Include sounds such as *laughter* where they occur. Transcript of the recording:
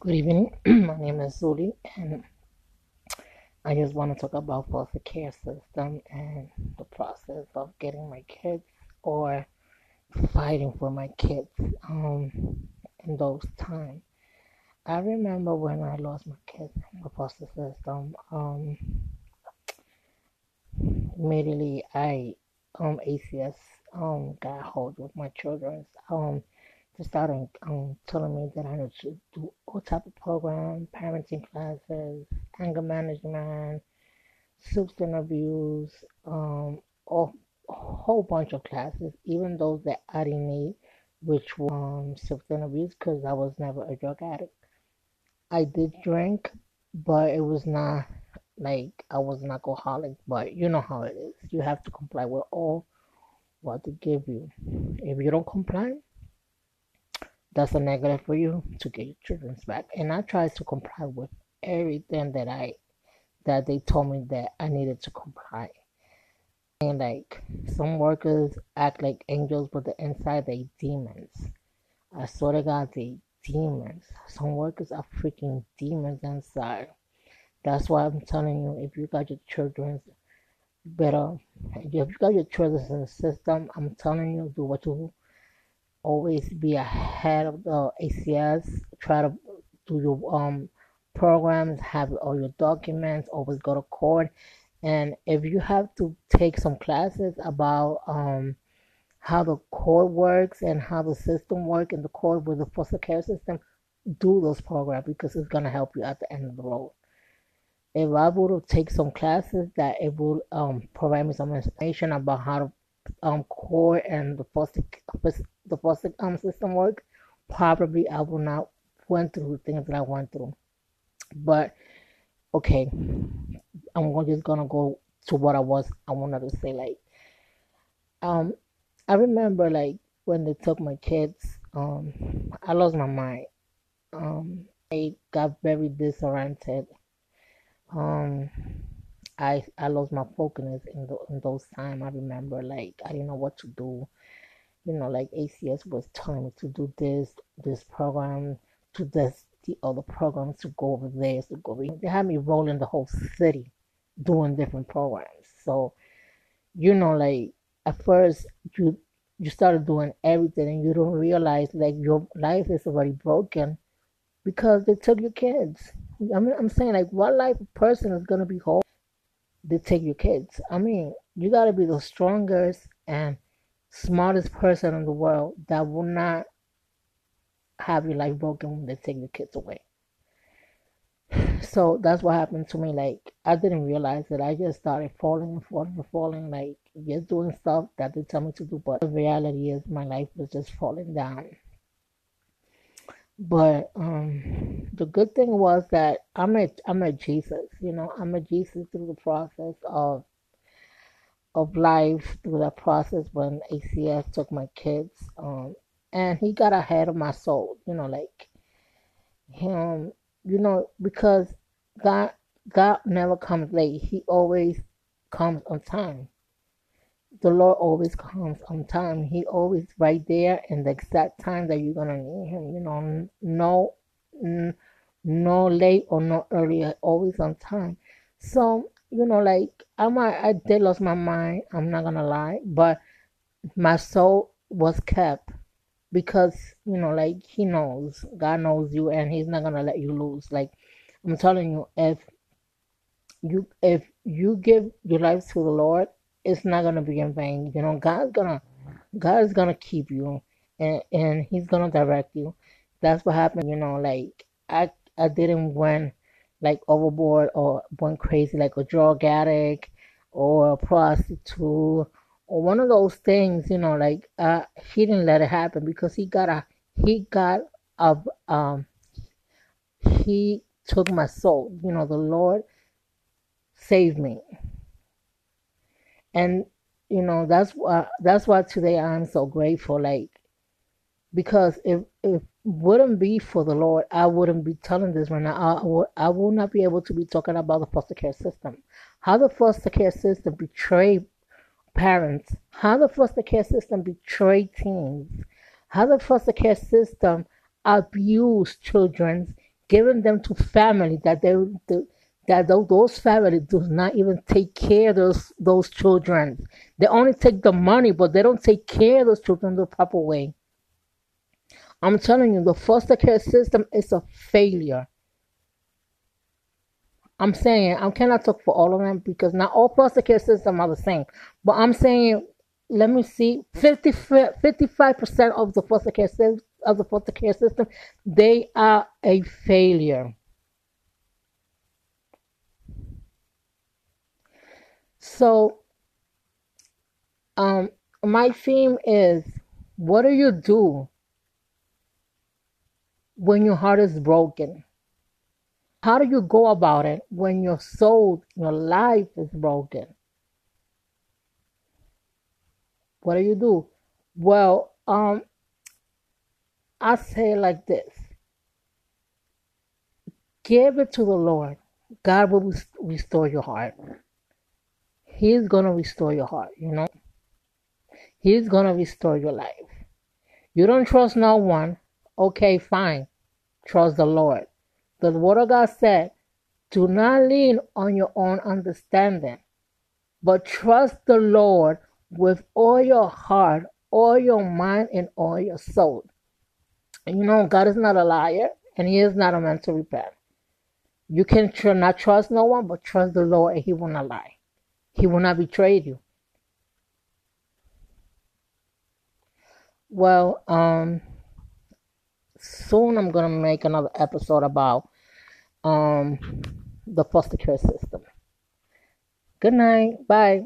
Good evening. *clears throat* My name is Zuli, and I just want to talk about foster care system and the process of getting my kids or fighting for my kids um, in those times. I remember when I lost my kids in the foster system. Um, immediately, I um ACS um got hold of my children. Um, they started um, telling me that I need to do all type of program, parenting classes, anger management, substance abuse, um, a whole bunch of classes, even those that I didn't need, which were um, substance abuse because I was never a drug addict. I did drink, but it was not like I was an alcoholic, but you know how it is. You have to comply with all what they give you. If you don't comply, that's a negative for you to get your children's back. And I tried to comply with everything that I that they told me that I needed to comply. And like some workers act like angels, but the inside they demons. I swear to God, they demons. Some workers are freaking demons inside. That's why I'm telling you, if you got your children, better. If you got your children in the system, I'm telling you, do what you always be ahead of the ACS. Try to do your um programs, have all your documents, always go to court. And if you have to take some classes about um how the court works and how the system works in the court with the foster care system, do those programs because it's gonna help you at the end of the road. If I would take some classes that it would um provide me some information about how to um core and the foster the foster um system work, probably I will not went through things that I went through. But okay, I'm just gonna go to what I was I wanted to say. Like, um, I remember like when they took my kids, um, I lost my mind. Um, I got very disoriented. Um, I I lost my focus in, the, in those time. I remember like I didn't know what to do. You know, like ACS was telling me to do this this program, to this the other programs, to go over there, to go over. They had me rolling the whole city, doing different programs. So, you know, like at first you you started doing everything and you don't realize like your life is already broken because they took your kids. I mean, I'm saying like what life a person is gonna be whole? They take your kids. I mean, you got to be the strongest and smartest person in the world that will not have your life broken when they take your kids away. *sighs* So that's what happened to me. Like, I didn't realize that I just started falling and falling and falling, like, just doing stuff that they tell me to do. But the reality is, my life was just falling down. But um, the good thing was that I'm a I'm a Jesus. You know, I'm a Jesus through the process of of life, through that process when ACS took my kids. Um, and he got ahead of my soul. You know, like him. You know, because God God never comes late. He always comes on time the Lord always comes on time. He always right there in the exact time that you're gonna need Him. You know, no, no late or no early, always on time. So you know, like I might, I did lose my mind. I'm not gonna lie, but my soul was kept because you know, like He knows, God knows you, and He's not gonna let you lose. Like I'm telling you, if you if you give your life to the Lord it's not gonna be in vain. You know, God's gonna God's gonna keep you and and He's gonna direct you. That's what happened. You know, like I I didn't went like overboard or went crazy like a drug addict or a prostitute or one of those things. You know, like uh, he didn't let it happen because he got a he got a um he took my soul. You know, the Lord saved me and you know that's why that's why today I'm so grateful like because if if wouldn't be for the Lord I wouldn't be telling this right now. I I will not be able to be talking about the foster care system. How the foster care system betray parents. How the foster care system betray teens. How the foster care system abuse children giving them to family that they, that those families do not even take care of those those children. They only take the money, but they don't take care of those children the proper way. I'm telling you, the foster care system is a failure. I'm saying I cannot talk for all of them because not all foster care systems are the same. But I'm saying, let me see, 50, 55% of the foster care system, of the foster care system, they are a failure. So, um, my theme is, what do you do when your heart is broken? How do you go about it when your soul, your life is broken? What do you do? Well, um, I say like this give it to the Lord. God will restore your heart. He's to restore your heart, you know? He's to restore your life. You don't trust no one. Okay, fine. Trust the Lord. The Word of God said, Do not lean on your own understanding, but trust the Lord with all your heart, all your mind, and all your soul. And you know, God is not a liar, and He is not a man to repent. You can tr- not trust no one, but trust the Lord, and He will not lie. He will not betray you. Well, um, soon I'm gonna make another episode about um the foster care system. Good night. Bye.